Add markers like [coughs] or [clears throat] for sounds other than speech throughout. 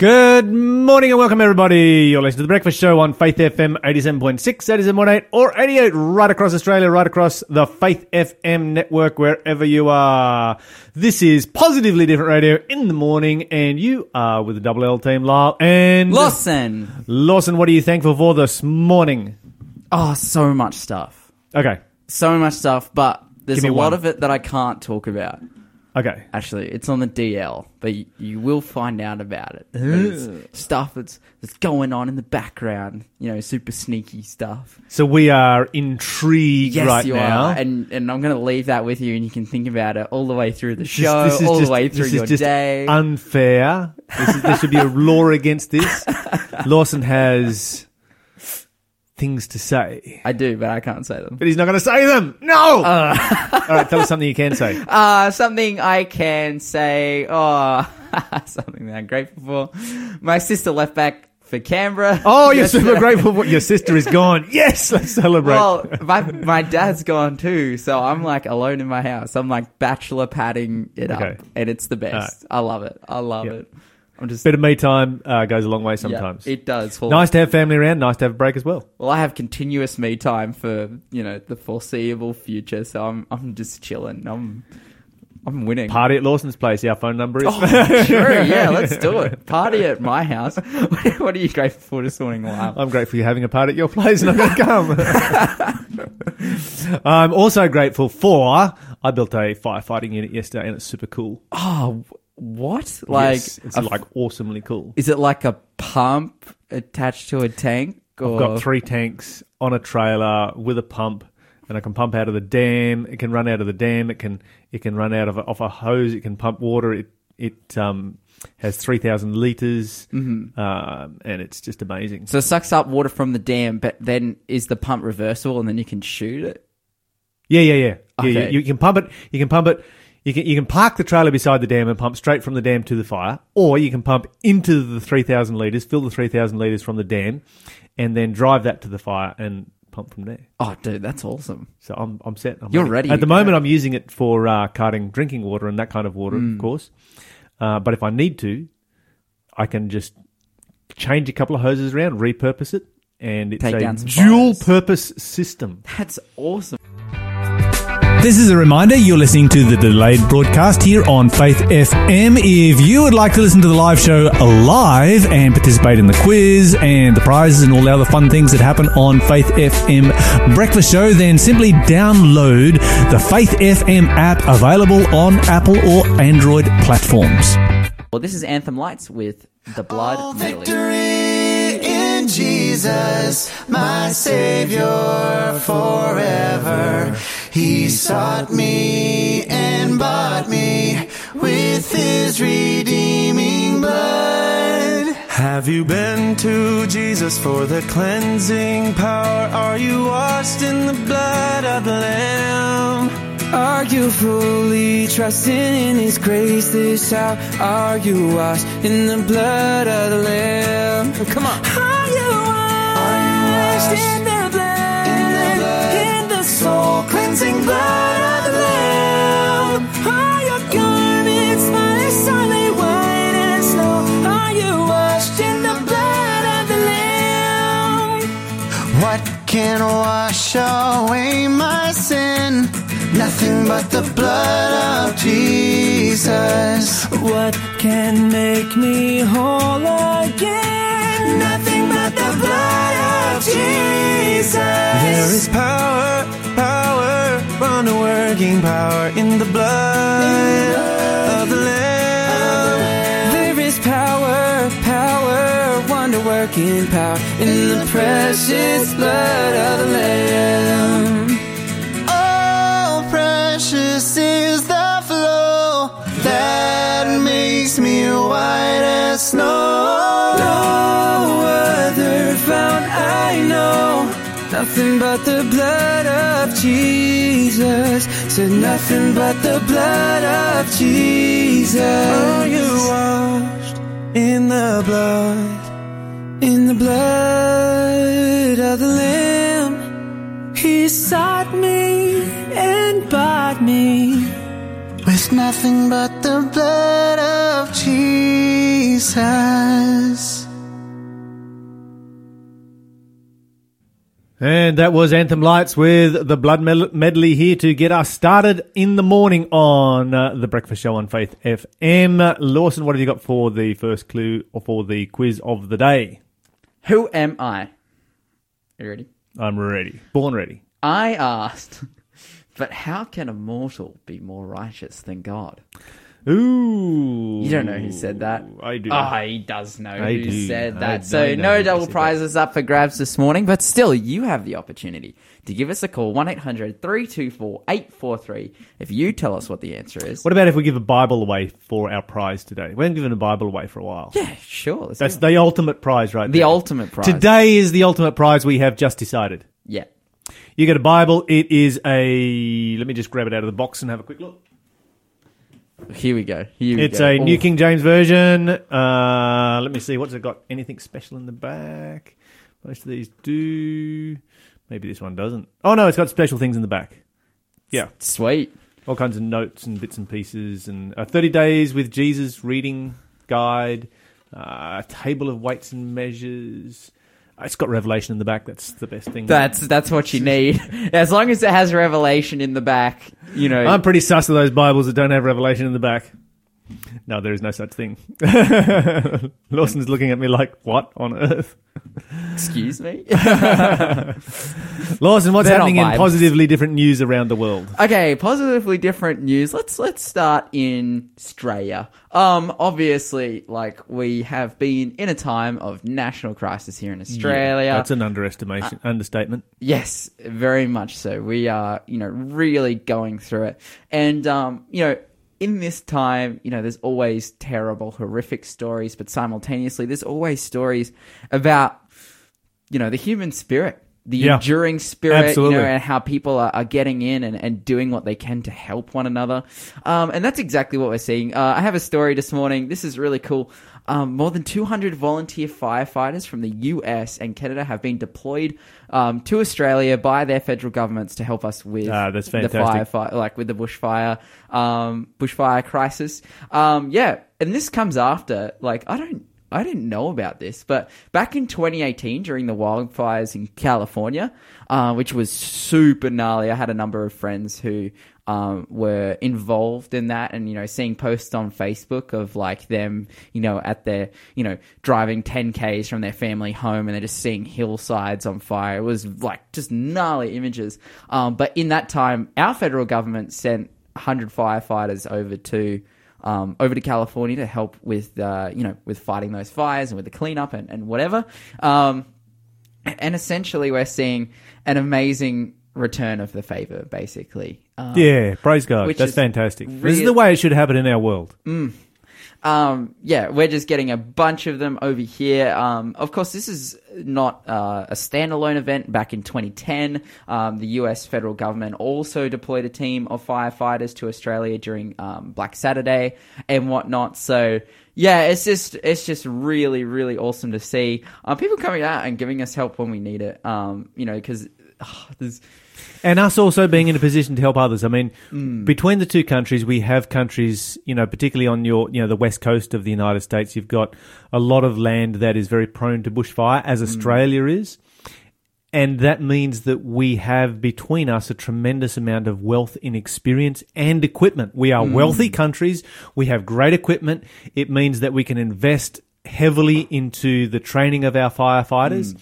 Good morning and welcome everybody. You're listening to The Breakfast Show on Faith FM 87.6, 87.8 or 88 right across Australia, right across the Faith FM network, wherever you are. This is Positively Different Radio in the morning and you are with the Double L team, Lyle and... Lawson. Lawson, what are you thankful for this morning? Oh, so much stuff. Okay. So much stuff, but there's Give me a lot one. of it that I can't talk about. Okay. Actually, it's on the DL, but you, you will find out about it. It's stuff that's that's going on in the background, you know, super sneaky stuff. So we are intrigued Yes, right you now. are, and and I'm going to leave that with you, and you can think about it all the way through the This show, this is all just- the way this through is your just day. Unfair. This is, there should be a law against this. [laughs] Lawson has things to say, I do, but I can't say them. but he's not going to say them. No. [laughs] All right, tell us something you can say. [laughs] Uh, something I can say, oh, [laughs] something that I'm grateful for. My sister left back for Canberra. Oh, you're yesterday. super grateful. for Your sister is gone. Yes, let's celebrate. Well, my my dad's gone too, so I'm like alone in my house. I'm like bachelor padding it Okay. up, and it's the best. I love it. I love Yeah. it. I'm just Bit of me time uh, goes a long way yeah, sometimes. it does. Well, nice to have family around. Nice to have a break as well. well, I have continuous me time for you know the foreseeable future, so I'm I'm just chilling. I'm I'm winning. Party at Lawson's place. Our phone number is. Oh, sure, [laughs] yeah, let's do it. Party at my house. [laughs] what are you grateful for this morning, Lyle? I'm grateful you're having a party at your place and I'm going to come. [laughs] I'm also grateful for I built a firefighting unit yesterday and it's super cool. Oh, what? Like, Yes, it's a- like awesomely cool. is it like a pump attached to a tank? Or... I've got three tanks on a trailer with a pump, and I can pump out of the dam. It can run out of the dam. It can it can run out of a, off a hose. It can pump water. It it um, has three thousand liters, um, and it's just amazing. So it sucks up water from the dam, but then is the pump reversible and then you can shoot it? Yeah, yeah, yeah. yeah, Okay. yeah. You can pump it. You can pump it. You can you can park the trailer beside the dam and pump straight from the dam to the fire, or you can pump into the three thousand liters, fill the three thousand liters from the dam, and then drive that to the fire and pump from there. Oh, dude, that's awesome. So I'm I'm set. I'm You're ready At to the moment, I'm using it for uh, carting drinking water and that kind of water, Mm. of course. Uh, but if I need to, I can just change a couple of hoses around, repurpose it, and it's Take a dual-purpose system. That's awesome. This is a reminder you're listening to the delayed broadcast here on Faith FM. If you would like to listen to the live show live and participate in the quiz and the prizes and all the other fun things that happen on Faith FM Breakfast Show, then simply download the Faith FM app available on Apple or Android platforms. Well, this is Anthem Lights with The Blood Medley. Victory in Jesus, my Savior forever. He sought me and bought me with His redeeming blood. Have you been to Jesus for the cleansing power? Are you washed in the blood of the Lamb? Are you fully trusting in His grace this hour? Are you washed in the blood of the Lamb? Come on. Are you washed in the blood? Cleansing blood of the Lamb. Are your garments spotless, only white as snow? Are you washed in the blood of the Lamb? What can wash away my sin? Nothing but the blood of Jesus. What can make me whole again? Nothing but the blood of Jesus. There is power, power, wonder working power in the blood of the Lamb. There is power, power, wonder working power in the precious blood of the Lamb. Oh, precious is the flow that makes me white as snow. No other found I know. Nothing but the blood of Jesus. Said nothing but the blood of Jesus. Are you washed in the blood? in the blood of the Lamb? He sought me and bought me. With nothing but the blood of Jesus. And that was Anthem Lights with the Blood Medley here to get us started in the morning on uh, the Breakfast Show on Faith FM. Lawson, what have you got for the first clue or for the quiz of the day? Who am I? Are you ready? I'm ready. Born ready. I asked, [laughs] but how can a mortal be more righteous than God? Ooh. You don't know who said that. I do. Oh, he does know I who do. said that. I so know no who double said prizes up for grabs this morning, but still, you have the opportunity to give us a call 1 800 324 843 if you tell us what the answer is. What about if we give a Bible away for our prize today? We haven't given a Bible away for a while. Yeah, sure. let's That's do it. the ultimate prize right the there. ultimate prize. Today is the ultimate prize we have just decided. Yeah. You get a Bible. It is a. Let me just grab it out of the box and have a quick look. Here we go. Here we It's go. a New. King James Version. Uh, let me see. What's it got? Anything special in the back? Most of these do. Maybe this one doesn't. Oh, no, it's got special things in the back. Yeah. Sweet. All kinds of notes and bits and pieces. And a 30 Days with Jesus reading guide, uh, a table of weights and measures. It's got Revelation in the back. That's the best thing. That's that's what you need. [laughs] As long as it has revelation in the back, you know. I'm pretty sus of those Bibles that don't have Revelation in the back. No, there is no such thing. [laughs] Lawson's looking at me like, what on earth? excuse me. [laughs] Lawson, what's They're happening in positively different news around the world? Okay, positively different news. Let's let's start in Australia. Um, obviously, like we have been in a time of national crisis here in Australia. That's an underestimation, understatement. Yes, very much so. We are, you know, really going through it. And, um, you know, in this time, you know, there's always terrible, horrific stories, but simultaneously, there's always stories about, you know, the human spirit, the Yeah. enduring spirit, Absolutely. you know, and how people are, are getting in and, and doing what they can to help one another. Um, and that's exactly what we're seeing. Uh, I have a story this morning. This is really cool. Um, more than 200 volunteer firefighters from the US and Canada have been deployed um, to Australia by their federal governments to help us with Ah, that's the fantastic. firefight, like with the bushfire, um, bushfire crisis. Um, yeah, and this comes after, like, I don't, I didn't know about this, but back in 2018 during the wildfires in California, uh, which was super gnarly, I had a number of friends who um, were involved in that, and you know, seeing posts on Facebook of like them, you know, at their, you know, driving 10k's from their family home, and they're just seeing hillsides on fire. It was like just gnarly images. Um, but in that time, our federal government sent 100 firefighters over to um, over to California to help with uh, you know with fighting those fires and with the cleanup and, and whatever. Um, and essentially, we're seeing an amazing return of the favor, basically. Um, Yeah, praise God. That's fantastic. this is the way it should happen in our world. Um, yeah, we're just getting a bunch of them over here. Um, of course, this is not uh, a standalone event. Back in 2010, um, the US federal government also deployed a team of firefighters to Australia during um, Black Saturday and whatnot. So, yeah, it's just it's just really really awesome to see um, people coming out and giving us help when we need it. Um, you know, because Ah, there's And us also being in a position to help others. I mean, Mm. between the two countries, we have countries, you know, particularly on your, you know, the west coast of the United States, you've got a lot of land that is very prone to bushfire, as mm. Australia is. And that means that we have between us a tremendous amount of wealth in experience and equipment. We are mm. wealthy countries. We have great equipment. It means that we can invest heavily into the training of our firefighters. Mm.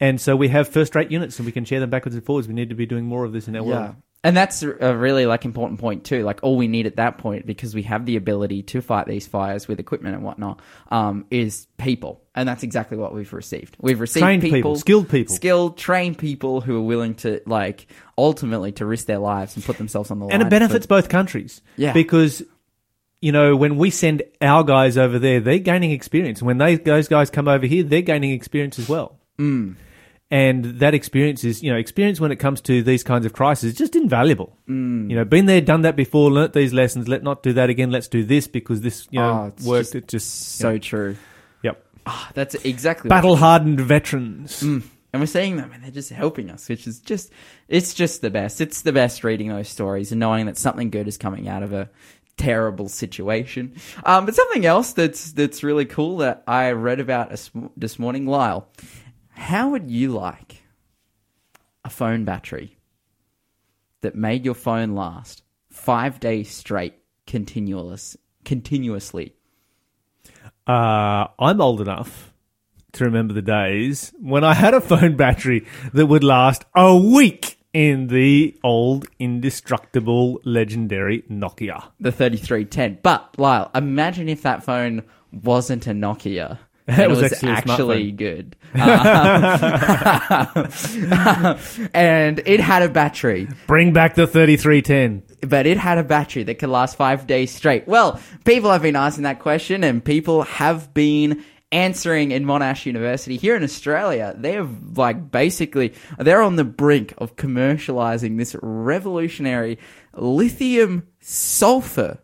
And so we have first rate units and we can share them backwards and forwards. We need to be doing more of this in our Yeah. world. And that's a really like important point too. Like all we need at that point, because we have the ability to fight these fires with equipment and whatnot, um, is people, and that's exactly what we've received. We've received Trained people, skilled people. skilled, trained people who are willing to like ultimately to risk their lives and put themselves on the line. And it benefits both countries. Yeah. Because, you know, when we send our guys over there, they're gaining experience. And when they, those guys come over here, they're gaining experience as well. Mm. And that experience is, you know, experience when it comes to these kinds of crises is just invaluable. Mm. You know, been there, done that before, learnt these lessons. Let not do that again. Let's do this because this, you Oh, know, it's worked. just it just so you know, true. yep. Ah, that's exactly Battle hardened veterans. Mm. And we're seeing them and they're just helping us, which is just, it's just the best. It's the best reading those stories and knowing that something good is coming out of a terrible situation. Um, but something else that's that's really cool that I read about this morning, Lyle. How would you like a phone battery that made your phone last five days straight, continuous, continuously? Uh, I'm old enough to remember the days when I had a phone battery that would last a week in the old, indestructible, legendary Nokia. the 3310. But Lyle, imagine if that phone wasn't a Nokia. [laughs] That was it was actually actually smartphone. good. [laughs] Um, [laughs] and it had a battery, Bring back the 3310. but it had a battery that could last five days straight. Well, people have been asking that question, and people have been answering in Monash University here in Australia. They're like basically they're on the brink of commercializing this revolutionary lithium sulfur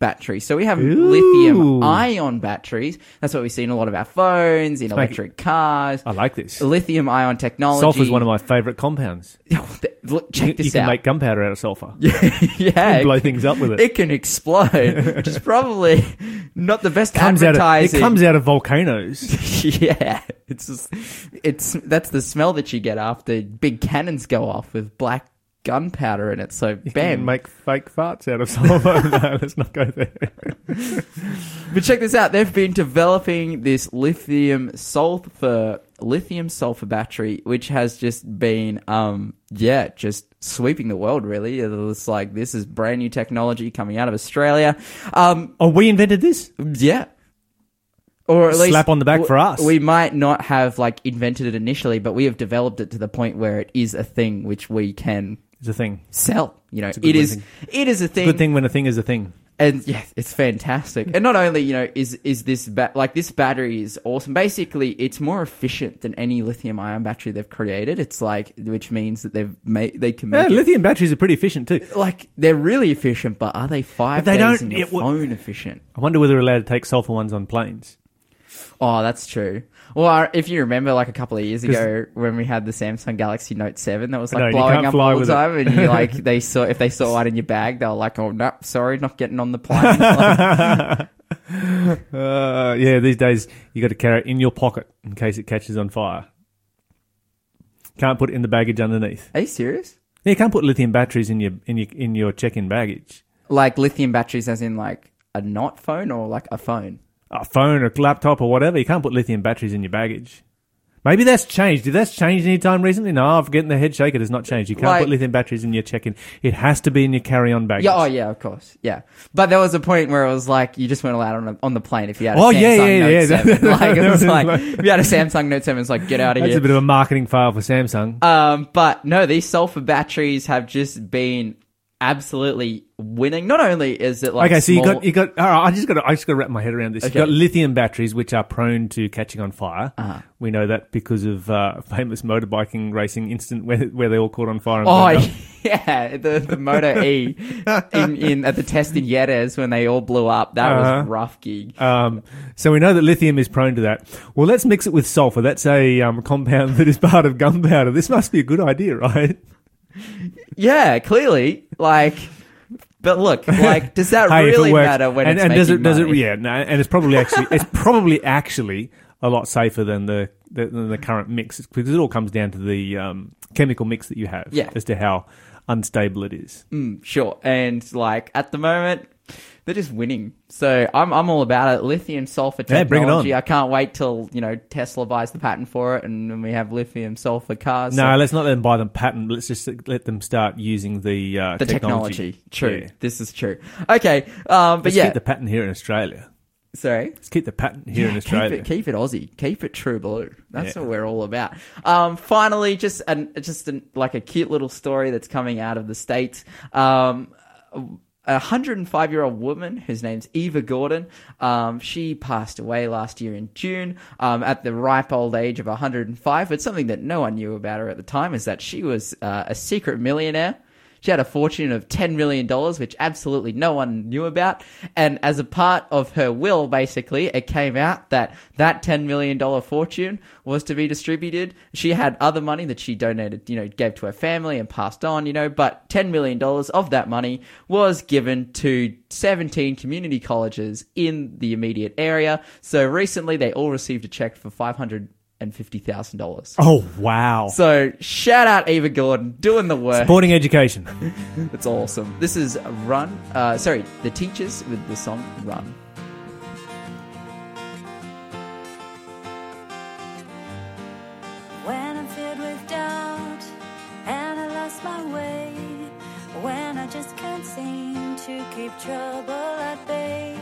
battery. So we have Ooh. lithium ion batteries. That's what we see in a lot of our phones, in make electric cars. I like this. Lithium ion technology. Sulfur is one of my favourite compounds. [laughs] Look, You, check this you can out. make gunpowder out of sulfur. [laughs] yeah, blow things up with it. It can explode, which is probably [laughs] not the best comes out of, it comes out of volcanoes. yeah, it's just, it's that's the smell that you get after big cannons go off with black gunpowder in it. So [laughs] You bam. can make fake farts out of sulfur. [laughs] no, let's not go there. [laughs] But check this out. They've been developing this lithium sulfur lithium sulfur battery, which has just been um yeah, just sweeping the world really. It's like this is brand new technology coming out of Australia. Um Oh, we invented this? yeah. Or at least Slap on the back for us. We might not have like invented it initially, but we have developed it to the point where it is a thing which we can It's a thing. sell. You know, good it is thing. it is a thing. Good thing when a thing is a thing. and yeah, it's fantastic. And not only you know is is this ba- like this battery is awesome. Basically, it's more efficient than any lithium ion battery they've created. It's like which means that they've made they can Yeah, make it- lithium batteries are pretty efficient too. like they're really efficient. But are they five But they days don't- in your it wa- phone efficient? I wonder whether they're allowed to take sulfur ones on planes. Oh, that's true. Well, I- if you remember, like a couple of years [laughs] ago, when we had the Samsung Galaxy Note Seven, that was like you blowing can't up fly all the with it. time, and you [laughs] like they saw if they saw one in your bag, they were like, "Oh no, sorry, not getting on the plane." [laughs] Like, Uh, yeah, these days you got to carry it in your pocket in case it catches on fire. Can't put it in the baggage underneath. Are you serious? Yeah, you can't put lithium batteries in your in your in your check-in baggage. Like lithium batteries, as in like a not phone or like a phone. A phone or laptop or whatever. You can't put lithium batteries in your baggage. Maybe that's changed. Did that change any time recently? No, I'm getting the head shaker. It has not changed. You can't Like- put lithium batteries in your check-in. It has to be in your carry-on baggage. Yeah, oh yeah, of course, yeah. But there was a point where it was like you just weren't allowed on, a, on the plane if you had a Oh, Samsung yeah, yeah, Note yeah. 7. Like it [laughs] was like Like- if you had a Samsung Note Seven, it's like get out of here. That's here. a bit of a marketing file for Samsung. Um, but no, these sulfur batteries have just been absolutely winning. Not only is it like okay, so you got you got. All right, I just got to, I just got to wrap my head around this. Okay. You've got lithium batteries, which are prone to catching on fire. Uh-huh. We know that because of uh, a [laughs] famous motorbiking racing incident where where they all caught on fire. And Oh [laughs] yeah, the the Moto E in, in at the test in Jerez when they all blew up. That was Uh-huh. a rough gig. Um, so we know that lithium is prone to that. Well, let's mix it with sulfur. That's a um, compound [laughs] that is part of gunpowder. This must be a good idea, right? Yeah, clearly, like. But look, like, does that [laughs] Hey, if it really works- matter when and, it's and does making it does it money? yeah no, and it's probably actually it's probably actually a lot safer than the, the than the current mix because it all comes down to the um, chemical mix that you have Yeah. as to how unstable it is. Mm, sure. And like at the moment, they're just winning. So I'm I'm all about it. Lithium sulfur Yeah, bring it technology. I can't wait till you know Tesla buys the patent for it, and then we have lithium sulfur cars. No, So- let's not let them buy them patent. Let's just let them start using the uh, the technology. True. Yeah. This is true. Okay. Um, but Let's yeah. keep the patent here in Australia. Sorry. Let's keep the patent here in Yeah, Australia. Keep it, keep it Aussie. Keep it true blue. That's Yeah. what we're all about. Um, finally, just an, just an, like a cute little story that's coming out of the states. Um, a 105 year old woman whose name's Eva Gordon. Um, she passed away last year in June um, at the ripe old age of 105. But something that no one knew about her at the time is that she was uh, a secret millionaire. She had a fortune of $10 million, which absolutely no one knew about. And as a part of her will, basically, it came out that that $10 million fortune was to be distributed. She had other money that she donated, you know, gave to her family and passed on, you know, but $10 million of that money was given to 17 community colleges in the immediate area. So recently they all received a check for $550,000. Oh wow! So shout out Eva Gordon doing the work. Supporting education. [laughs] That's awesome. This is Run. Uh, sorry, the teachers with the song Run. When I'm filled with doubt and I lost my way, when I just can't seem to keep trouble at bay,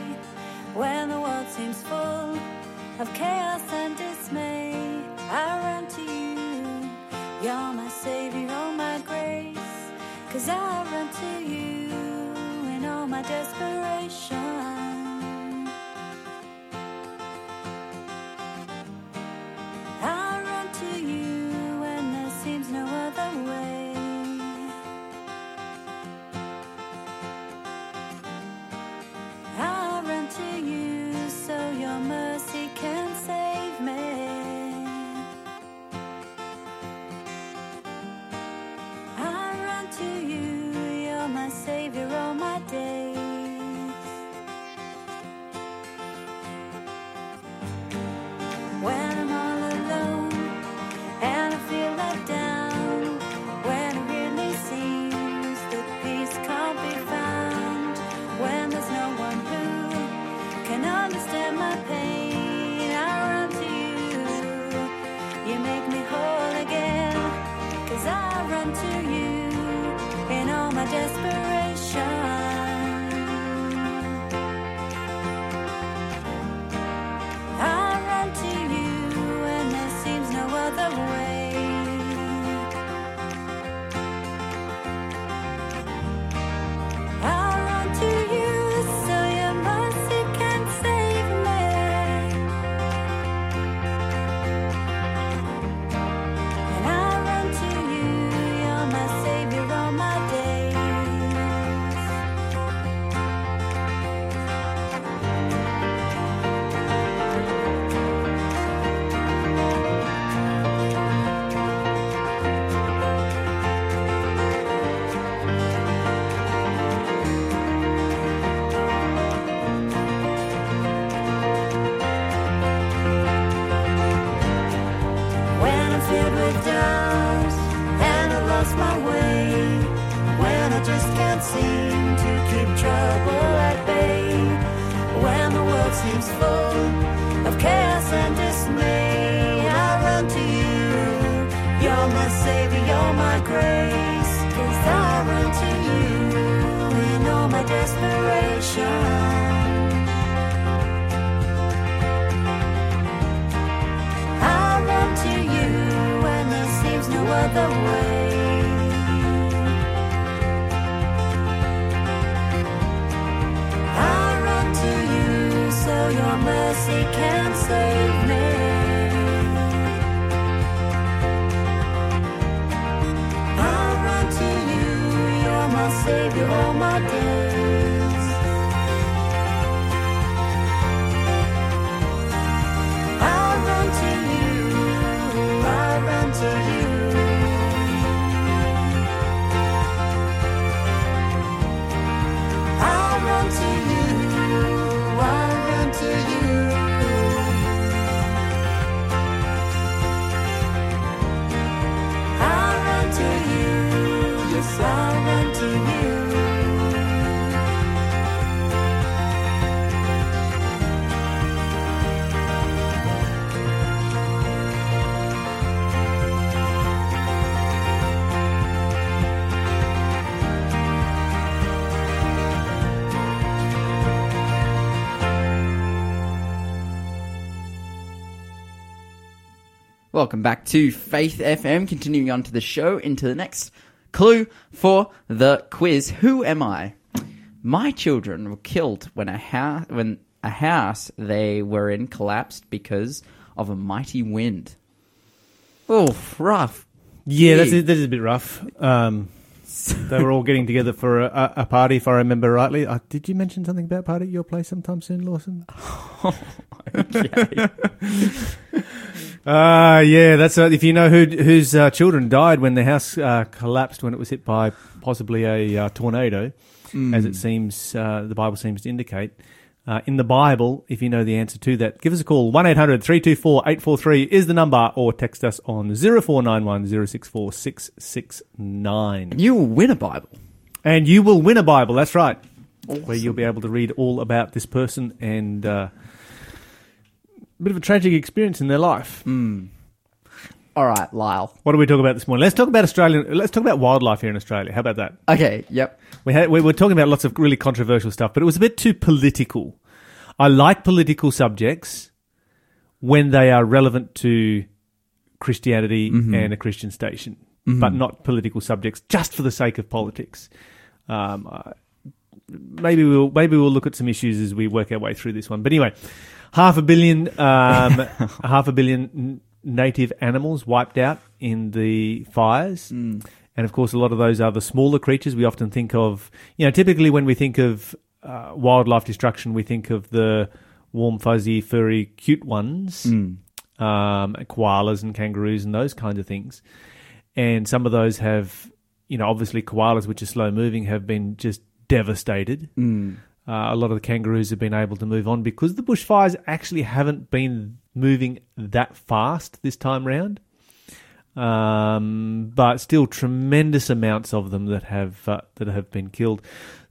when the world seems full of chaos and dismay, my desperation. Welcome back to Faith FM. Continuing on to the show into the next clue for the quiz. Who am I? My children were killed when a house when a house they were in collapsed because of a mighty wind. Oh, rough. Yeah, that's Gee. that is a bit rough. Um, They were all getting together for a, a, party, if I remember rightly. Uh, did you mention something about party at your place sometime soon, Lawson? [laughs] Okay. Uh, [laughs] yeah, that's uh, if you know who whose uh, children died when the house uh, collapsed when it was hit by possibly a uh, tornado, as it seems uh, the Bible seems to indicate. Uh, in the Bible, if you know the answer to that, give us a call. 1 800 324 843 is the number, or text us on 0491 064 669. you will win a Bible. And you will win a Bible, that's right. Where you'll be able to read all about this person and uh, a bit of a tragic experience in their life. All right, Lyle. What do we talk about this morning? Let's talk about Australian. Let's talk about wildlife here in Australia. How about that? Okay, yep. We had, we were talking about lots of really controversial stuff, but it was a bit too political. I like political subjects when they are relevant to Christianity and a Christian station, but not political subjects just for the sake of politics. Um, maybe we'll maybe we'll look at some issues as we work our way through this one. But anyway, half a billion, um, [laughs] half a billion native animals wiped out in the fires. And of course, a lot of those are the smaller creatures we often think of. You know, typically when we think of uh, wildlife destruction, we think of the warm, fuzzy, furry, cute ones, um, koalas and kangaroos and those kinds of things. And some of those have, you know, obviously koalas, which are slow moving, have been just devastated. Uh, a lot of the kangaroos have been able to move on because the bushfires actually haven't been moving that fast this time round. Um, but still, tremendous amounts of them that have uh, that have been killed.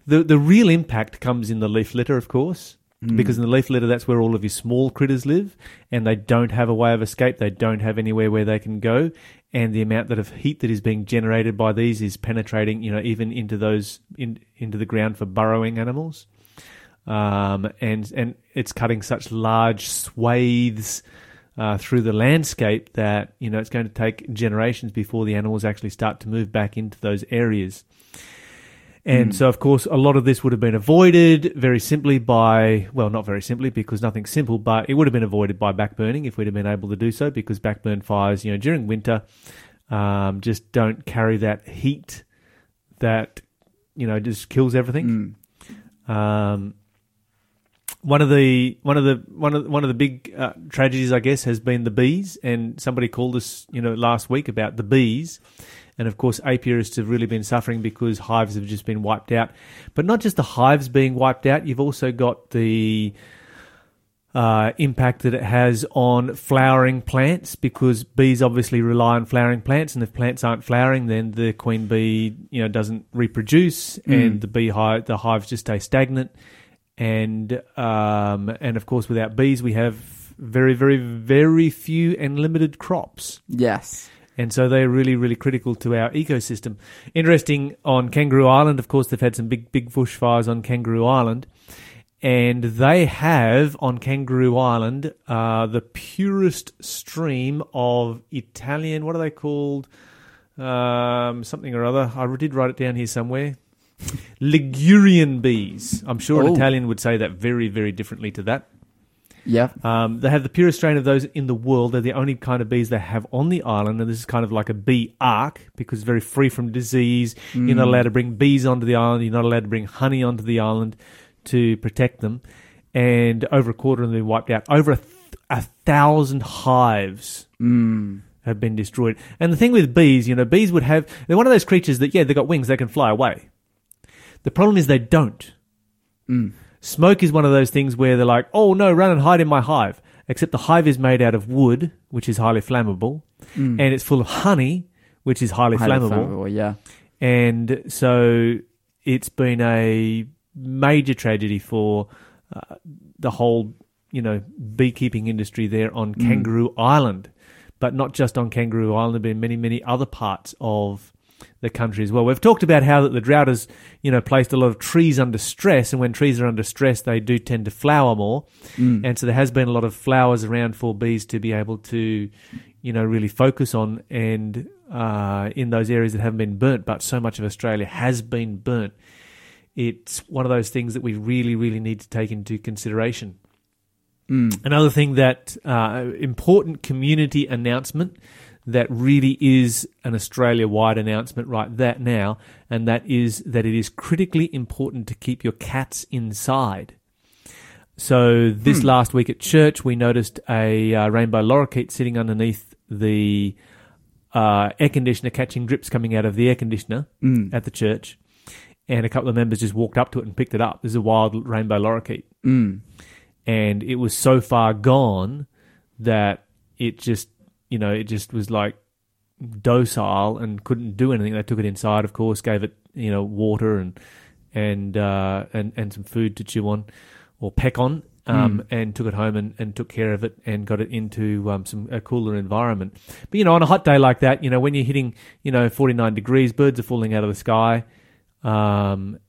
The the real impact comes in the leaf litter, of course, because in the leaf litter that's where all of your small critters live, and they don't have a way of escape. They don't have anywhere where they can go, and the amount that of heat that is being generated by these is penetrating, you know, even into those in, into the ground for burrowing animals um, and and it's cutting such large swathes uh, through the landscape that you know it's going to take generations before the animals actually start to move back into those areas. And so, of course, a lot of this would have been avoided very simply by, well, not very simply because nothing's simple, but it would have been avoided by backburning if we'd have been able to do so because backburn fires, you know, during winter um, just don't carry that heat that, you know, just kills everything. Um, one of the one of the one of one of the big uh, tragedies, I guess, has been the bees. And somebody called us, you know, last week about the bees. And of course, apiarists have really been suffering because hives have just been wiped out. But not just the hives being wiped out, you've also got the uh, impact that it has on flowering plants because bees obviously rely on flowering plants, and if plants aren't flowering, then the queen bee, you know, doesn't reproduce, and the bee hive, the hives just stay stagnant, and um, and of course, without bees, we have very, very, very few and limited crops. Yes. And so they're really, really critical to our ecosystem. Interesting on Kangaroo Island, of course, they've had some big, big bushfires on Kangaroo Island. And they have on Kangaroo Island uh, the purest stream of Italian, what are they called? Um, something or other. I did write it down here somewhere. [laughs] Ligurian bees. I'm sure an Oh. Italian would say that very, very differently to that. Yep. Um, they have the purest strain of those in the world. They're the only kind of bees they have on the island, and this is kind of like a bee ark because very free from disease. You're not mm. allowed to bring bees onto the island. You're not allowed to bring honey onto the island to protect them. And over a quarter of them have been wiped out. Over a, th- a thousand hives mm. have been destroyed. And the thing with bees, you know, bees would have they're one of those creatures that yeah, they've got wings, they can fly away. The problem is they don't. Mm. Smoke is one of those things where they're like, oh no, run and hide in my hive. Except the hive is made out of wood, which is highly flammable, and it's full of honey, which is highly, Highly flammable. flammable, Yeah. And so it's been a major tragedy for uh, the whole, you know, beekeeping industry there on Kangaroo Island. But not just on Kangaroo Island, there have been many, many other parts of the country as well. We've talked about how that the drought has, you know, placed a lot of trees under stress, and when trees are under stress, they do tend to flower more. And so there has been a lot of flowers around for bees to be able to, you know, really focus on and uh, in those areas that haven't been burnt. But so much of Australia has been burnt. It's one of those things that we really, really need to take into consideration. Another thing that uh, important community announcement that really is an Australia wide announcement right that now, and that is that it is critically important to keep your cats inside. So this last week at church, we noticed a uh, rainbow lorikeet sitting underneath the uh, air conditioner, catching drips coming out of the air conditioner at the church. And a couple of members just walked up to it and picked it up. This is a wild rainbow lorikeet, Mm. and it was so far gone that it just, you know, it just was like docile and couldn't do anything. They took it inside, of course, gave it, you know, water and and uh, and and some food to chew on or peck on, um, and took it home and, and took care of it and got it into um, some a cooler environment. But you know, on a hot day like that, you know, when you're hitting you know 49 degrees, birds are falling out of the sky, um,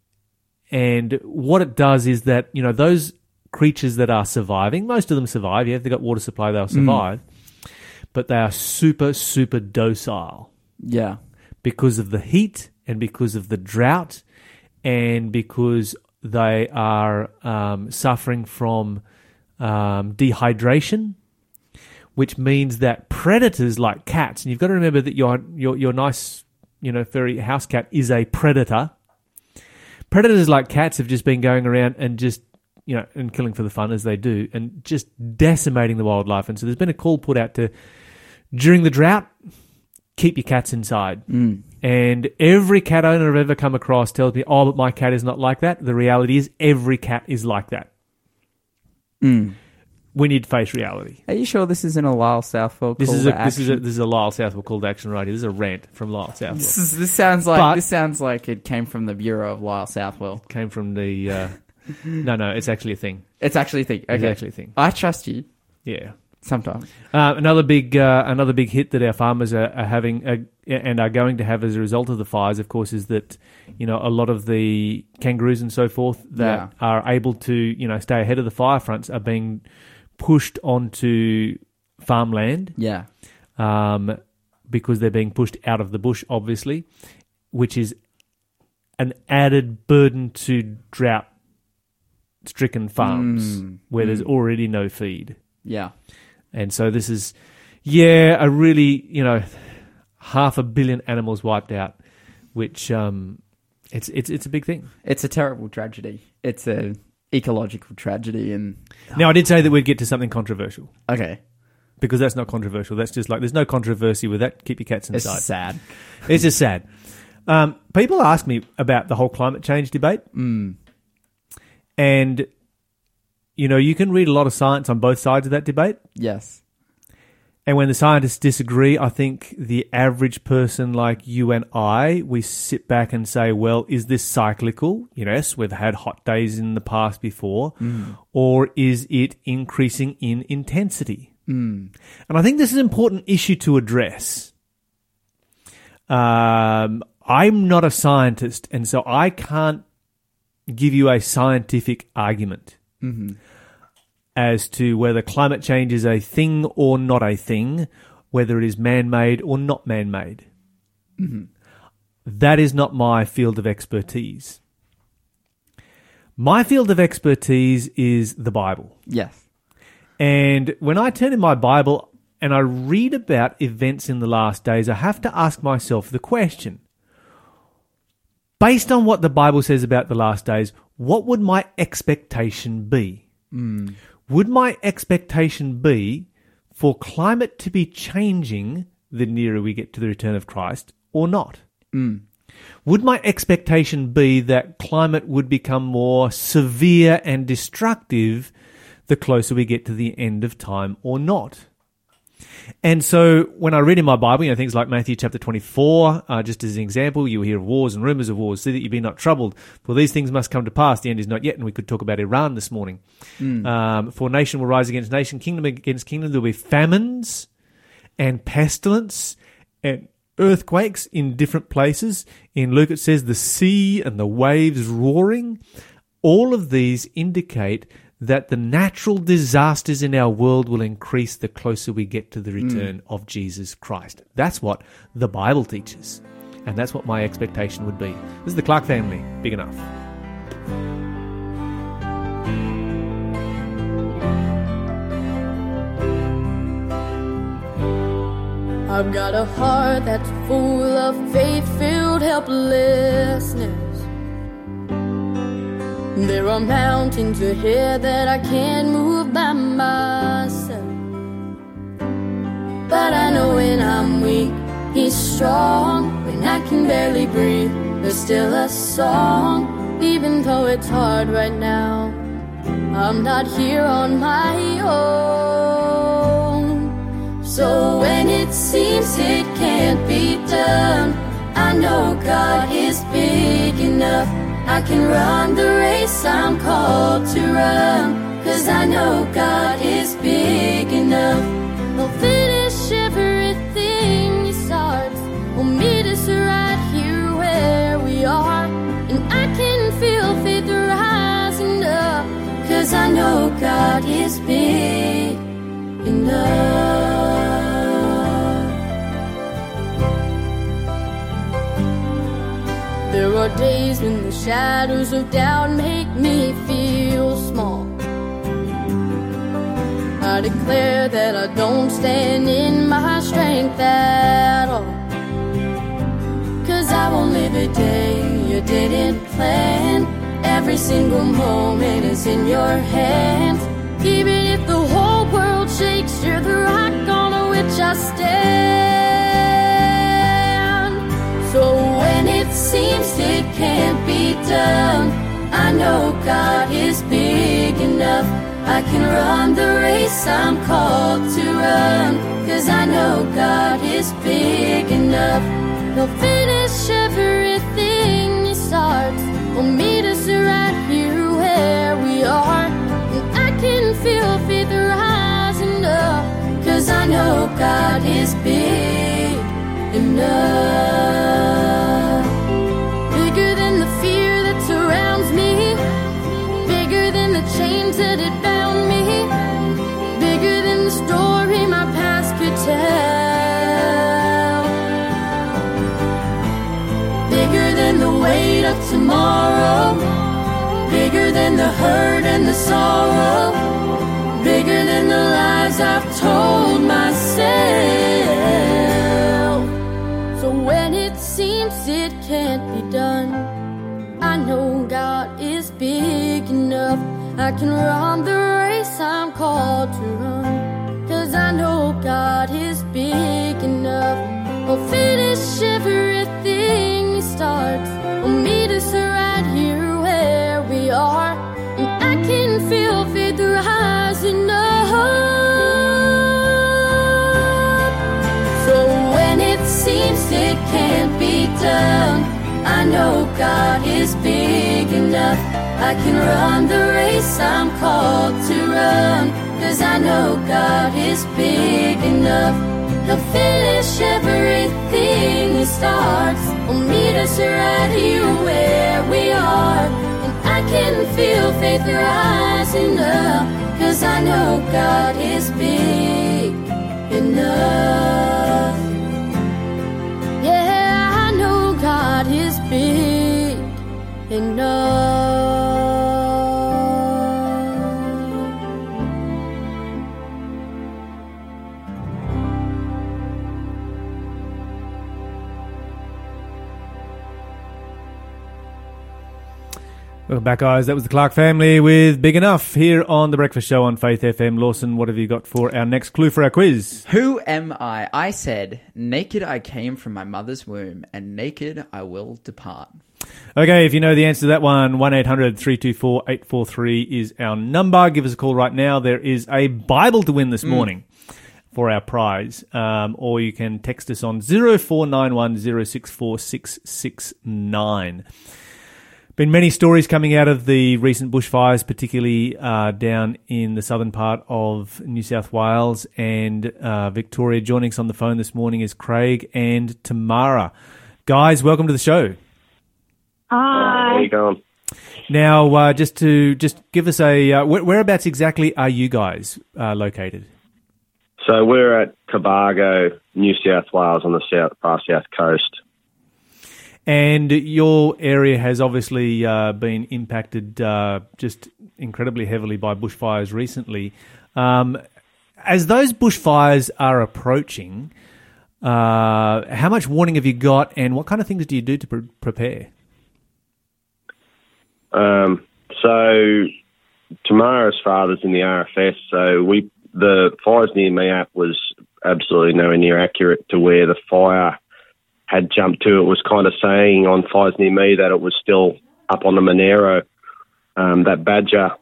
and what it does is that you know those creatures that are surviving, most of them survive. Yeah, if they've got water supply, they'll survive. But they are super super docile Yeah. because of the heat and because of the drought and because they are um, suffering from um, dehydration, which means that predators like cats, and you've got to remember that your your your nice you know furry house cat is a predator. Predators like cats have just been going around and just you know and killing for the fun as they do, and just decimating the wildlife. And so there's been a call put out to during the drought, keep your cats inside. And every cat owner I've ever come across tells me, "Oh, but my cat is not like that." The reality is, every cat is like that. We need to face reality. Are you sure this isn't a Lyle Southwell This is a this is a action? this is a Lyle Southwell call to action right here. This is a rant from Lyle Southwell. This, is, this sounds like But- this sounds like it came from the bureau of Lyle Southwell. Came from the uh, [laughs] no, no. It's actually a thing. It's actually a thing. It's actually a thing. I trust you Yeah. Sometimes. Uh, another big, uh, another big hit that our farmers are, are having uh, and are going to have as a result of the fires, of course, is that you know a lot of the kangaroos and so forth that Yeah. are able to you know stay ahead of the fire fronts are being pushed onto farmland Yeah. um, because they're being pushed out of the bush, obviously, which is an added burden to drought-stricken farms Mm. where there's already no feed. Yeah. And so this is, yeah, a really, you know, half a billion animals wiped out, which um, it's it's it's a big thing. It's a terrible tragedy. It's a ecological tragedy and Now I did say that we'd get to something controversial okay. because that's not controversial. That's just like there's no controversy with that. Keep your cats inside. It's sad. It's just sad. Um, people ask me about the whole climate change debate, Mm. and you know you can read a lot of science on both sides of that debate. Yes. And when the scientists disagree, I think the average person like you and I, we sit back and say, well, is this cyclical? Yes, we've had hot days in the past before. Or is it increasing in intensity? And I think this is an important issue to address. Um, I'm not a scientist, and so I can't give you a scientific argument Mm-hmm. as to whether climate change is a thing or not a thing, whether it is man made or not man made. Mm-hmm. That is not my field of expertise. My field of expertise is the Bible. Yes. And when I turn in my Bible and I read about events in the last days, I have to ask myself the question based on what the Bible says about the last days, what would my expectation be? Hmm. Would my expectation be for climate to be changing the nearer we get to the return of Christ or not? Hmm. Would my expectation be that climate would become more severe and destructive the closer we get to the end of time or not? And so when I read in my Bible, you know, things like Matthew chapter 24, uh, just as an example, you will hear of wars and rumors of wars, see that you be not troubled. For these things must come to pass. The end is not yet. And we could talk about Iran this morning. Um, for nation will rise against nation, kingdom against kingdom. There will be famines and pestilence and earthquakes in different places. In Luke, it says the sea and the waves roaring. All of these indicate that the natural disasters in our world will increase the closer we get to the hmm. return of Jesus Christ. That's what the Bible teaches. And that's what my expectation would be. This is the Clark family. Big enough. I've got a heart that's full of faith filled helplessness. There are mountains ahead that I can't move by myself. But I know when I'm weak, He's strong. When I can barely breathe, there's still a song. Even though it's hard right now, I'm not here on my own. So when it seems it can't be done, I know God is big enough. I can run the race I'm called to run. Cause I know God is big enough. He'll finish everything He starts. Will meet us right here where we are. And I can feel faith rising up. Cause I know God is big enough. Days when the shadows of doubt make me feel small. I declare that I don't stand in my strength at all. Cause I won't live a day you didn't plan. Every single moment is in your hands. Even if the whole world shakes, you're the rock on which I stand. Seems it can't be done, I know God is big enough. I can run the race I'm called to run. Cause I know God is big enough. He'll finish everything He starts. Will meet us right here where we are. And I can feel faith rising up. Cause I know God is big enough. Tomorrow. Bigger than the hurt and the sorrow. Bigger than the lies I've told myself. So when it seems it can't be done, I know God is big enough. I can run the race I'm called to run. Cause I know God is big enough. He'll rising up. So when it seems it can't be done, I know God is big enough. I can run the race I'm called to run. Cause I know God is big enough. He'll finish everything He starts. He'll meet us right here where we are. I can feel faith rising up. Cause I know God is big enough. Welcome back, guys. That was the Clark family with Big Enough here on The Breakfast Show on Faith FM. Lawson, what have you got for our next clue for our quiz? Who am I? I said, Naked I came from my mother's womb, and naked I will depart. Okay, if you know the answer to that one, 1 800 324 843 is our number. Give us a call right now. There is a Bible to win this morning for our prize. Um, or you can text us on 0491 064 669. Been many stories coming out of the recent bushfires, particularly uh, down in the southern part of New South Wales and uh, Victoria. Joining us on the phone this morning is Craig and Tamara. Guys, welcome to the show. Hi. How you going? Now, uh, just to just give us a uh, where, whereabouts exactly are you guys uh, located? So we're at Cobargo, New South Wales, on the south far south coast. And your area has obviously uh, been impacted uh, just incredibly heavily by bushfires recently. Um, as those bushfires are approaching, Uh, how much warning have you got, and what kind of things do you do to pre- prepare? Um, so Tamara's father's in the RFS, so we the fires near me app was absolutely nowhere near accurate to where the fire had jumped to. It was kind of saying on fires near me that it was still up on the Monaro, um, that Badja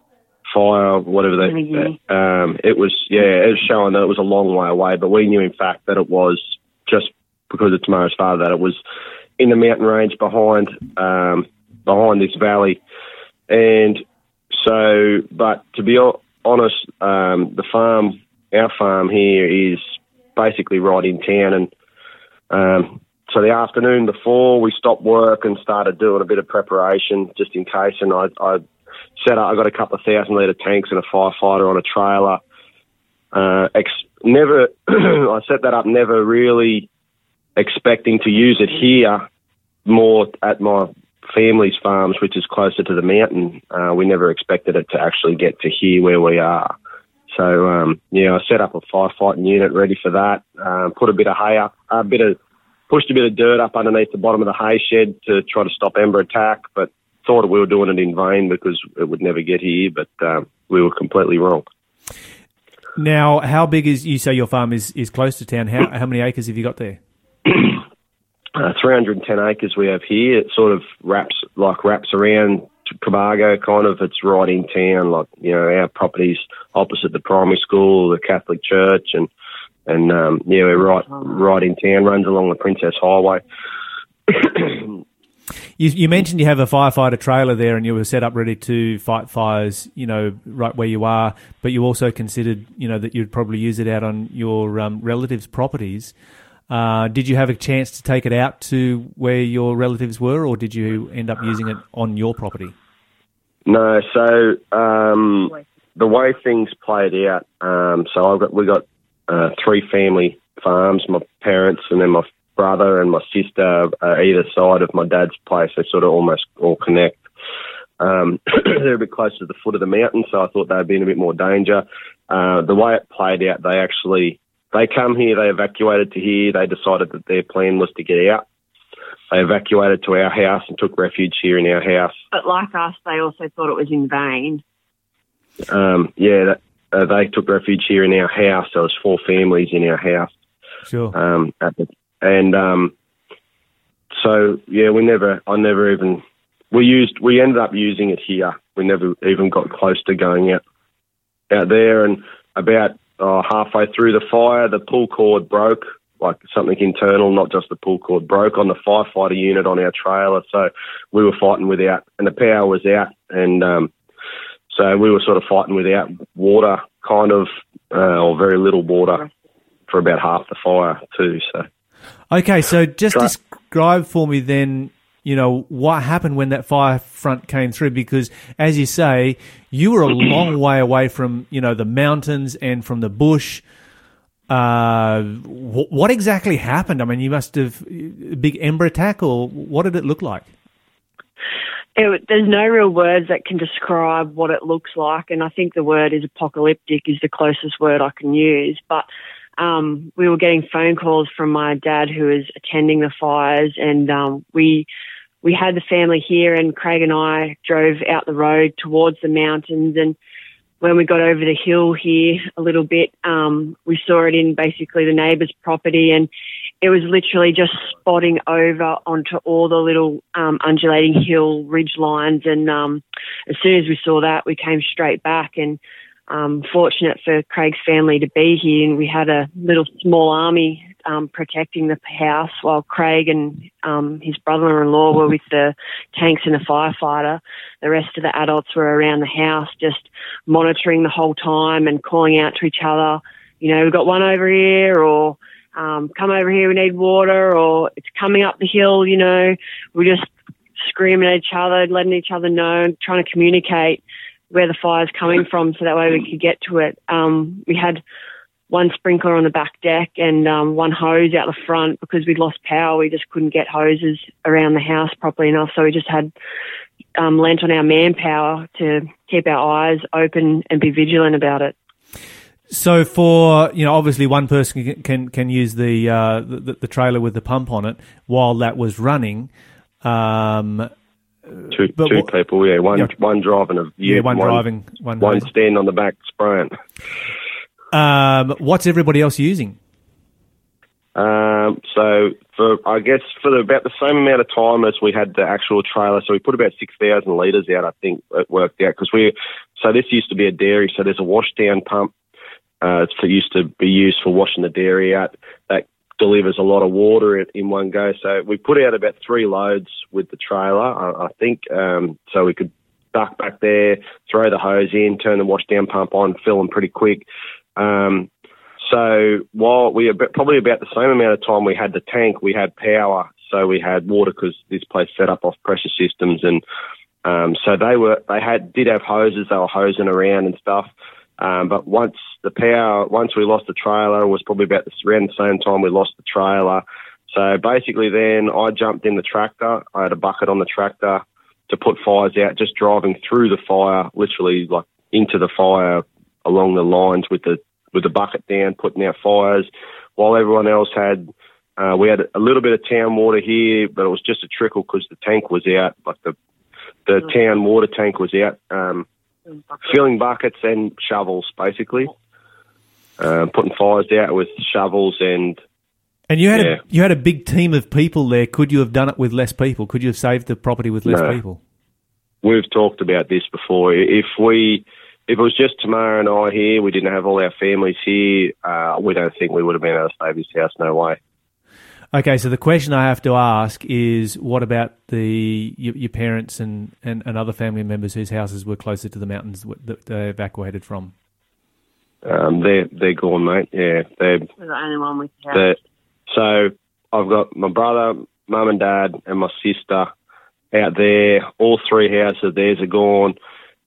fire, whatever they. Mhm. Um, it was yeah, it was showing that it was a long way away, but we knew in fact that it was just because of Tamara's father that it was in the mountain range behind um, behind this valley, and so. But to be honest, um, the farm, our farm here is basically right in town, and um, so the afternoon before we stopped work and started doing a bit of preparation just in case, and I, I set up. I got a couple of thousand litre tanks and a firefighter on a trailer. Uh, ex- never, [clears throat] I set that up. Never really expecting to use it here. More at my family's farms, which is closer to the mountain. Uh, we never expected it to actually get to here where we are. So um, yeah, I set up a firefighting unit ready for that. Um, put a bit of hay up, a bit of pushed a bit of dirt up underneath the bottom of the hay shed to try to stop ember attack, but thought we were doing it in vain because it would never get here. But um, we were completely wrong. Now, how big is you say your farm is, is close to town? How how many acres have you got there? [clears throat] uh, 310 acres we have here. It sort of wraps like wraps around to Cobargo, kind of. It's right in town. Like you know, our properties opposite the primary school, the Catholic church, and and um, yeah, we're right right in town. Runs along the Princes Highway. [coughs] You, you mentioned you have a firefighter trailer there, and you were set up ready to fight fires. You know, right where you are, but you also considered, you know, that you'd probably use it out on your um, relatives' properties. Uh, did you have a chance to take it out to where your relatives were, or did you end up using it on your property? No, so um, the way things played out. Um, so I've got we got uh, three family farms. My parents and then my brother and my sister uh, either side of my dad's place. They sort of almost all connect. Um, [clears throat] they're a bit closer to the foot of the mountain, so I thought they'd be in a bit more danger. Uh, the way it played out, they actually they come here, they evacuated to here. They decided that their plan was to get out. They evacuated to our house and took refuge here in our house. But like us, they also thought it was in vain. Um, yeah, that, uh, they took refuge here in our house. There was four families in our house. Sure. Um, at the, and um, so yeah, we never, I never even, we used, we ended up using it here. We never even got close to going out out there. And about uh, halfway through the fire, the pull cord broke, like something internal, not just the pull cord broke on the firefighter unit on our trailer. So we were fighting without, and the power was out, and um, so we were sort of fighting without water, kind of, uh, or very little water for about half the fire too. So. Okay, so just Try- describe for me then, you know, what happened when that fire front came through because as you say, you were a long way away from, you know, the mountains and from the bush. Uh, what exactly happened? I mean, you must have a big ember attack or what did it look like? It, there's no real words that can describe what it looks like, and I think the word is apocalyptic is the closest word I can use. But um, we were getting phone calls from my dad who was attending the fires, and um, we we had the family here, and Craig and I drove out the road towards the mountains, and when we got over the hill here a little bit, um, we saw it in basically the neighbour's property, and it was literally just spotting over onto all the little um, undulating hill ridge lines. And um, as soon as we saw that, we came straight back. And um, fortunate for Craig's family to be here, and we had a little small army um, protecting the house while Craig and um, his brother-in-law were with the tanks and the firefighter. The rest of the adults were around the house, just monitoring the whole time and calling out to each other. You know, we've got one over here, or um, come over here, we need water, or it's coming up the hill. You know, we're just screaming at each other, letting each other know, trying to communicate where the fire's coming from, so that way we could get to it. Um, we had one sprinkler on the back deck and um, one hose out the front because we'd lost power. We just couldn't get hoses around the house properly enough, so we just had um, lent on our manpower to keep our eyes open and be vigilant about it. So for you know, obviously one person can can, can use the, uh, the the trailer with the pump on it while that was running. Um, Two, two what- people, yeah. One Yeah. one driving a yeah, one, driving, one. one driving. standing on the back spraying. Um, what's everybody else using? Um, so for I guess for the, about the same amount of time as we had the actual trailer, so we put about six thousand litres out. I think it worked out because we. So this used to be a dairy, so there's a washdown pump. Uh, used to be used for washing the dairy out. That delivers a lot of water in, in one go. So we put out about three loads with the trailer. I, I think um, so we could duck back there, throw the hose in, turn the washdown pump on, fill them pretty quick. Um, so while we probably about the same amount of time we had the tank, we had power. So we had water because this place set up off pressure systems, and um, so they were they had did have hoses. They were hosing around and stuff. Um, but once the power, once we lost the trailer, was probably about the, around the same time we lost the trailer. So basically, then I jumped in the tractor. I had a bucket on the tractor to put fires out, just driving through the fire, literally like into the fire along the lines with the with the bucket down, putting out fires, while everyone else had. Uh, we had a little bit of town water here, but it was just a trickle because the tank was out. Like the the town water tank was out, um, filling buckets and shovels, basically. Uh, putting fires out with shovels and And you had Yeah. a you had a big team of people there. Could you have done it with less people? Could you have saved the property with less No. people? we've talked about this before. If we, if it was just Tamara and I here, we didn't have all our families here. Uh, we don't think we would have been able to save this house. No way. Okay, so the question I have to ask is, what about the your, your parents and, and, and other family members whose houses were closer to the mountains that they evacuated from? Um, they're they're gone, mate. Yeah, they're We're the only one with house. the, so I've got my brother, mum and dad, and my sister out there. All three houses of theirs are gone,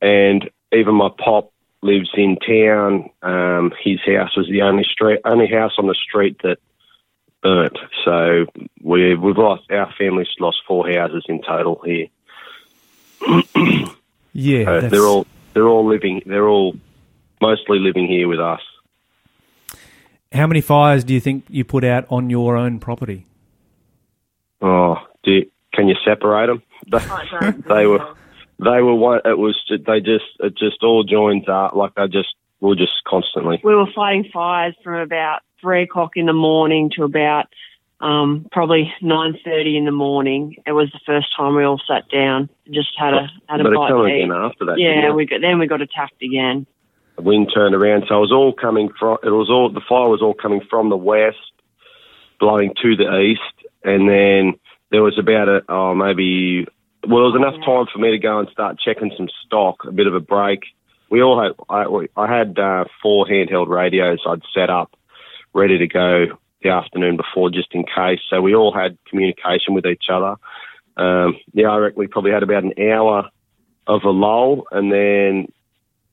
and even my pop lives in town. Um, his house was the only street, only house on the street that burnt. So we we've lost our family's lost four houses in total here. [clears throat] Yeah, Uh, they're all they're all living. They're all mostly living here with us. How many fires do you think you put out on your own property? Oh, do you, can you separate [laughs] them? they were, they were one. It was they just it just all joined up like they just were just constantly. we were fighting fires from about three o'clock in the morning to about um, probably nine thirty in the morning. It was the first time we all sat down, and just had a had a but it bite came again after that. Yeah, we got then we got attacked again. the wind turned around, so it was all coming from. It was all the fire was all coming from the west, blowing to the east, and then there was about a oh maybe well there was enough time for me to go and start checking some stock, a bit of a break. We all had I, I had uh, four handheld radios I'd set up, ready to go the afternoon before just in case. So we all had communication with each other. Um, yeah, I reckon we probably had about an hour of a lull, and then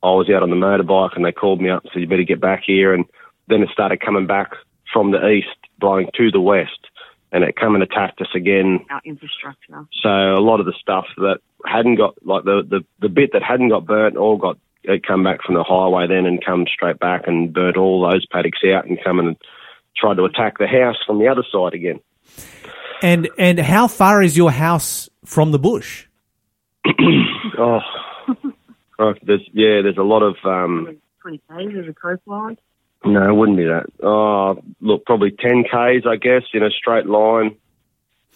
I was out on the motorbike and they called me up and said, you better get back here. And then it started coming back from the east, blowing to the west. And it come and attacked us again. Our infrastructure. So a lot of the stuff that hadn't got, like the, the, the bit that hadn't got burnt, all got, come back from the highway then and come straight back and burnt all those paddocks out and come and tried to attack the house from the other side again. And and how far is your house from the bush? [clears throat] Oh, oh there's, yeah, there's a lot of, um, Twenty k's as a coastline. No, it wouldn't be that. Oh, look, probably 10 Ks, I guess, in a straight line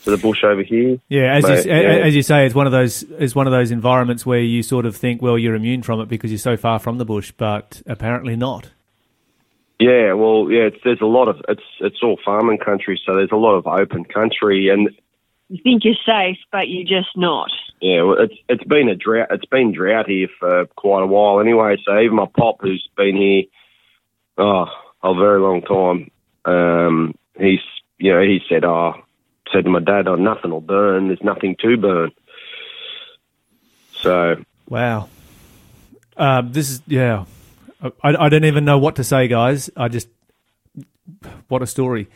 to the bush over here. Yeah, as Mate, you, yeah. as you say, it's one of those it's one of those environments where you sort of think, well, you're immune from it because you're so far from the bush, but apparently not. Yeah, well, yeah, it's, there's a lot of it's it's all farming country, so there's a lot of open country, and You think you're safe, but you're just not. yeah, well, it's it's been a drought. It's been drought here for quite a while, anyway. So even my pop, who's been here, oh, a very long time, um, he's you know he said, oh, said to my dad, oh, nothing will burn. There's nothing to burn. So Wow. Um, this is yeah. I, I don't even know what to say, guys. I just what a story.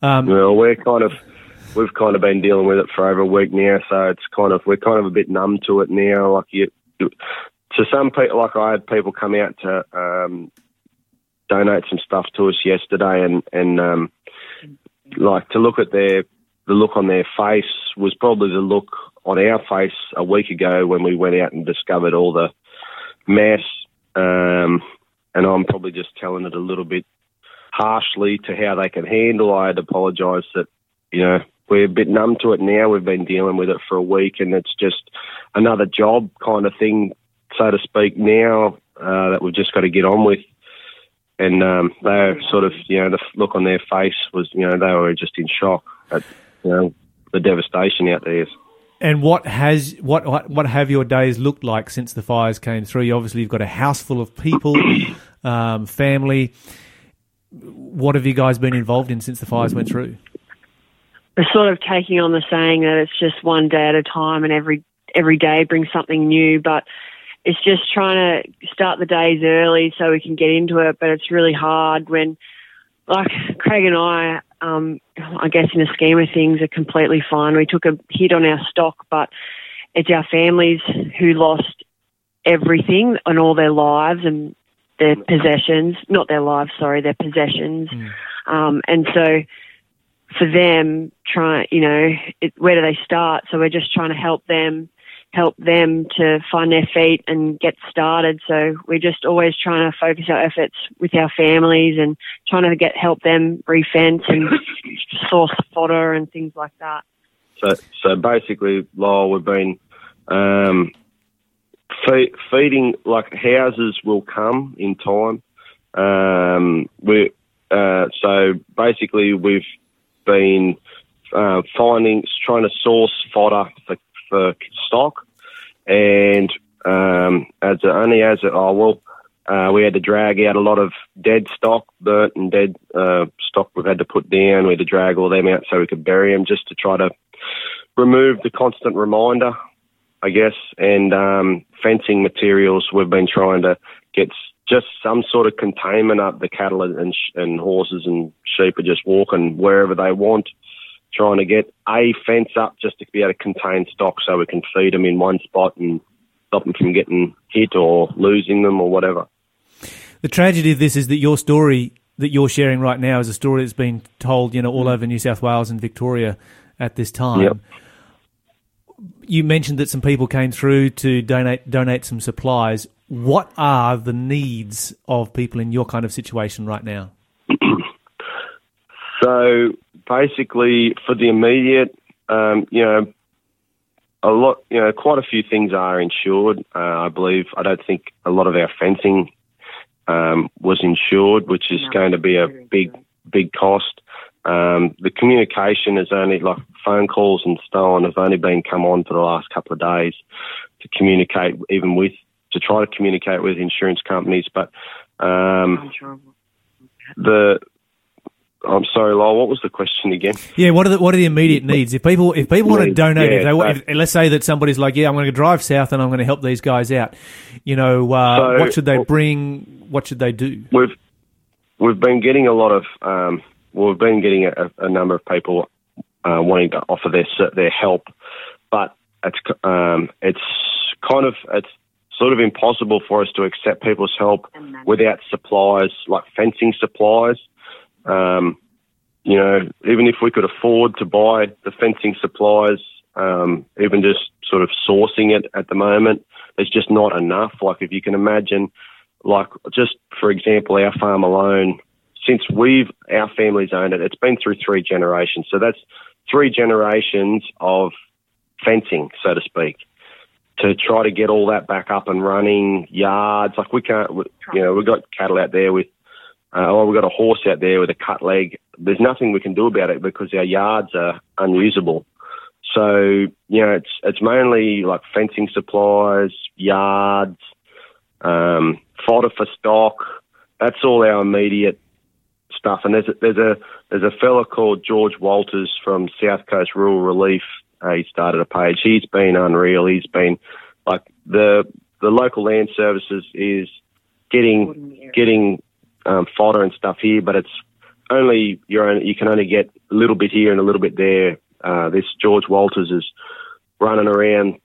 Um, Well, we're kind of we've kind of been dealing with it for over a week now, so it's kind of we're kind of a bit numb to it now. Like you, to some people, like I had people come out to um, donate some stuff to us yesterday, and and um, like to look at their the look on their face was probably the look on our face a week ago when we went out and discovered all the mess. Um, and I'm probably just telling it a little bit harshly to how they can handle. I had to apologise that you know we're a bit numb to it now. We've been dealing with it for a week, and it's just another job kind of thing, so to speak. Now uh, that we've just got to get on with, and um, they're sort of you know the look on their face was you know they were just in shock at you know the devastation out there. And what has what, what what have your days looked like since the fires came through? You obviously you've got a house full of people, [coughs] um, family. What have you guys been involved in since the fires went through? We're sort of taking on the saying that it's just one day at a time, and every every day brings something new. But it's just trying to start the days early so we can get into it. But it's really hard when, like Craig and I, um, I guess in the scheme of things, are completely fine. We took a hit on our stock, but it's our families who lost everything and all their lives and their possessions, not their lives, sorry, their possessions. Um, and so for them, try, you know, it, where do they start? So we're just trying to help them, help them to find their feet and get started. So we're just always trying to focus our efforts with our families and trying to get help them refence and [laughs] source fodder and things like that. So, so basically, Lyle, we've been um, fe- feeding like houses will come in time. Um, we uh, so basically we've been uh, finding trying to source fodder for, for stock, and um, as only as a, oh well. Uh, we had to drag out a lot of dead stock, burnt and dead uh, stock we've had to put down. We had to drag all them out so we could bury them just to try to remove the constant reminder, I guess, and um, fencing materials. We've been trying to get just some sort of containment up. The cattle and, and horses and sheep are just walking wherever they want, trying to get a fence up just to be able to contain stock so we can feed them in one spot and stop them from getting hit or losing them or whatever. The tragedy of this is that your story that you're sharing right now is a story that's been told, you know, all mm. over New South Wales and Victoria at this time. Yep. You mentioned that some people came through to donate donate some supplies. What are the needs of people in your kind of situation right now? [clears throat] So basically, for the immediate, um, you know, a lot, you know, quite a few things are insured. Uh, I believe. I don't think a lot of our fencing um, was insured, which is going to be a big, big cost. Um, the communication is only like phone calls and so on have only been come on for the last couple of days to communicate, even with to try to communicate with insurance companies. But um, the I'm sorry, Lyle. What was the question again? Yeah, what are the what are the immediate needs? If people if people want to Needs, donate, if they so- if, let's say that somebody's like, yeah, I'm going to drive south and I'm going to help these guys out. You know, uh, So- what should they bring? What should they do? We've we've been getting a lot of um, well, we've been getting a, a number of people uh, wanting to offer their their help, but it's um, it's kind of it's sort of impossible for us to accept people's help without supplies like fencing supplies. Um, you know, even if we could afford to buy the fencing supplies, um, even just sort of sourcing it at the moment, there's just not enough. Like if you can imagine, like just for example, our farm alone, since we've our family's owned it, it's been through three generations. So that's three generations of fencing, so to speak, to try to get all that back up and running. Yards, like we can't, you know, we've got cattle out there with, uh, or we've got a horse out there with a cut leg. There's nothing we can do about it because our yards are unusable. So you know, it's it's mainly like fencing supplies, yards, um, fodder for stock. That's all our immediate stuff. And there's a, there's a there's a fella called George Walters from South Coast Rural Relief. Uh, he started a page. He's been unreal. He's been like the the local land services is getting getting um, fodder and stuff here, but it's only you're only, you can only get a little bit here and a little bit there. Uh, this George Walters is running around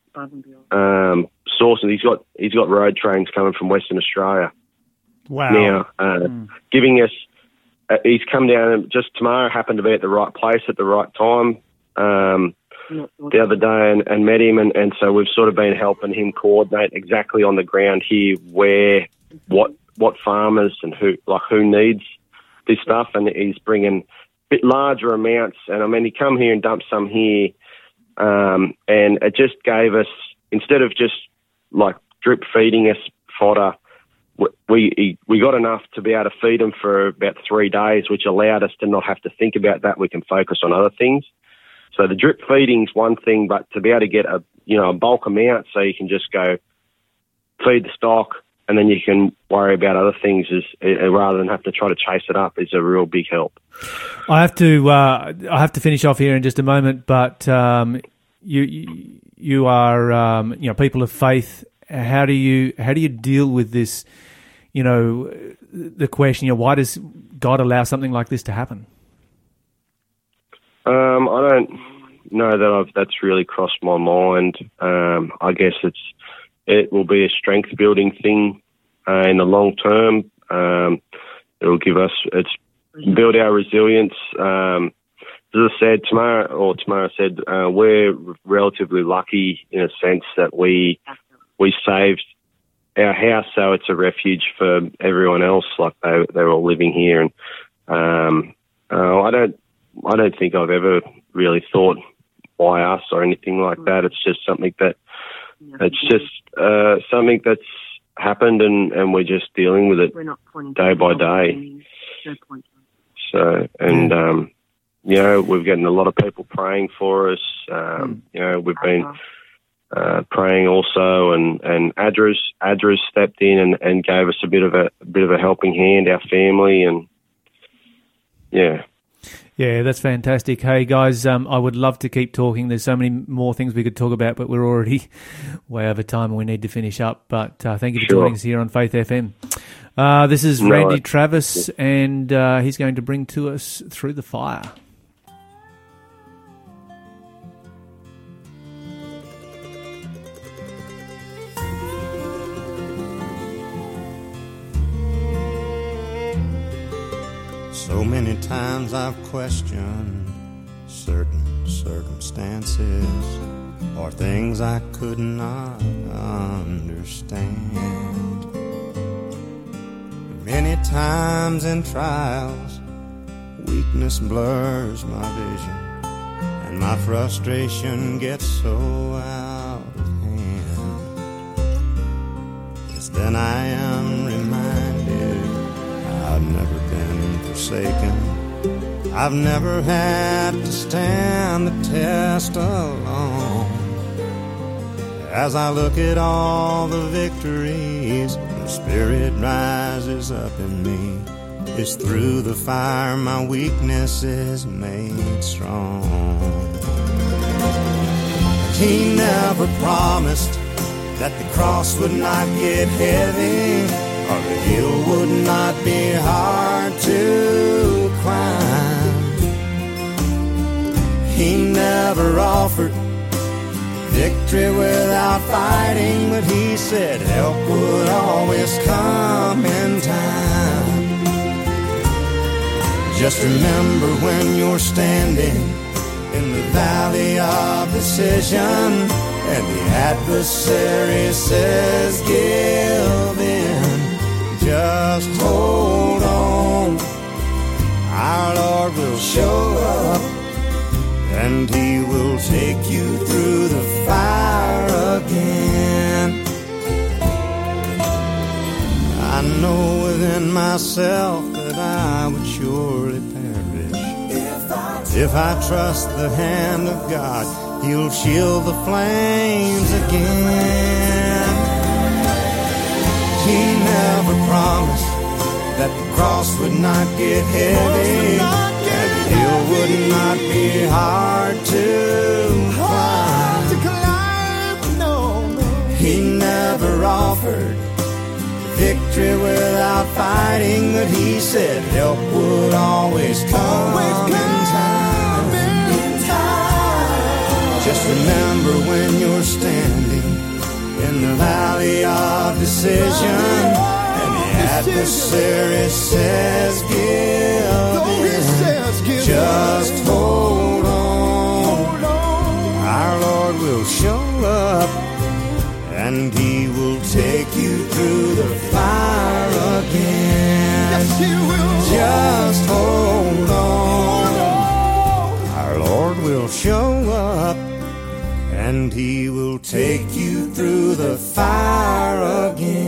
um, sourcing. He's got he's got road trains coming from Western Australia Wow. now, uh, giving us. Uh, he's come down and just Tamara happened to be at the right place at the right time. Um, the other day and, and met him, and, and so we've sort of been helping him coordinate exactly on the ground here where what what farmers and who like who needs this stuff, and he's bringing bit larger amounts. And I mean, he come here and dumped some here, um, and it just gave us instead of just like drip feeding us fodder. We we got enough to be able to feed them for about three days, which allowed us to not have to think about that. We can focus on other things. So the drip feeding's one thing, but to be able to get a you know a bulk amount, so you can just go feed the stock, and then you can worry about other things, is uh, rather than have to try to chase it up, is a real big help. I have to uh, I have to finish off here in just a moment, but um, you you- you are um, you know people of faith. How do you how do you deal with this? You know, the question. You know, why does God allow something like this to happen? Um, I don't know that I've that's really crossed my mind. Um, I guess it's it will be a strength building thing uh, in the long term. Um, it will give us it's build our resilience. Um, as I said, Tamara or Tamara said uh, we're relatively lucky in a sense that we we saved our house, so it's a refuge for everyone else. Like they they're all living here, and um, uh, I don't I don't think I've ever really thought why us or anything like that. It's just something that it's just uh, something that's happened, and and we're just dealing with it We're not pointing day by day. So, and um, you know, we've gotten a lot of people praying for us. Um, You know, we've been uh, praying also, and and ADRA's ADRA's stepped in and, and gave us a bit of a, a bit of a helping hand, our family, and yeah. Yeah, that's fantastic. Hey guys, um, I would love to keep talking. There's so many more things we could talk about, but we're already [laughs] way over time and we need to finish up. But uh, thank you for Sure. joining us here on Faith FM. Uh, this is No, Randy I- Travis, and uh, he's going to bring to us through the fire. So many times I've questioned certain circumstances or things I could not understand. Many times in trials, weakness blurs my vision, and my frustration gets so out of hand. Yes, then I am reminded I've never been forsaken. I've never had to stand the test alone. As I look at all the victories, the Spirit rises up in me. It's through the fire my weakness is made strong. He never promised that the cross would not get heavy the hill would not be hard to climb. He never offered victory without fighting, but he said help would always come in time. Just remember when you're standing in the valley of decision and the adversary says give just hold on. Our lord will show up and he will take you through the fire again. I know within myself that i would surely perish. If I trust the hand of God, He'll shield the flames again. He never promised that the cross would not get heavy, and the hill would not be hard to climb. He never offered victory without fighting, but he said help would always come in time. Just remember when you're standing in the valley of decision and the adversary says give in, just hold on. Our Lord will show up and he will take you through the fire again. Yes, he will. Just hold on. Our Lord will show up and he will take you through the fire again.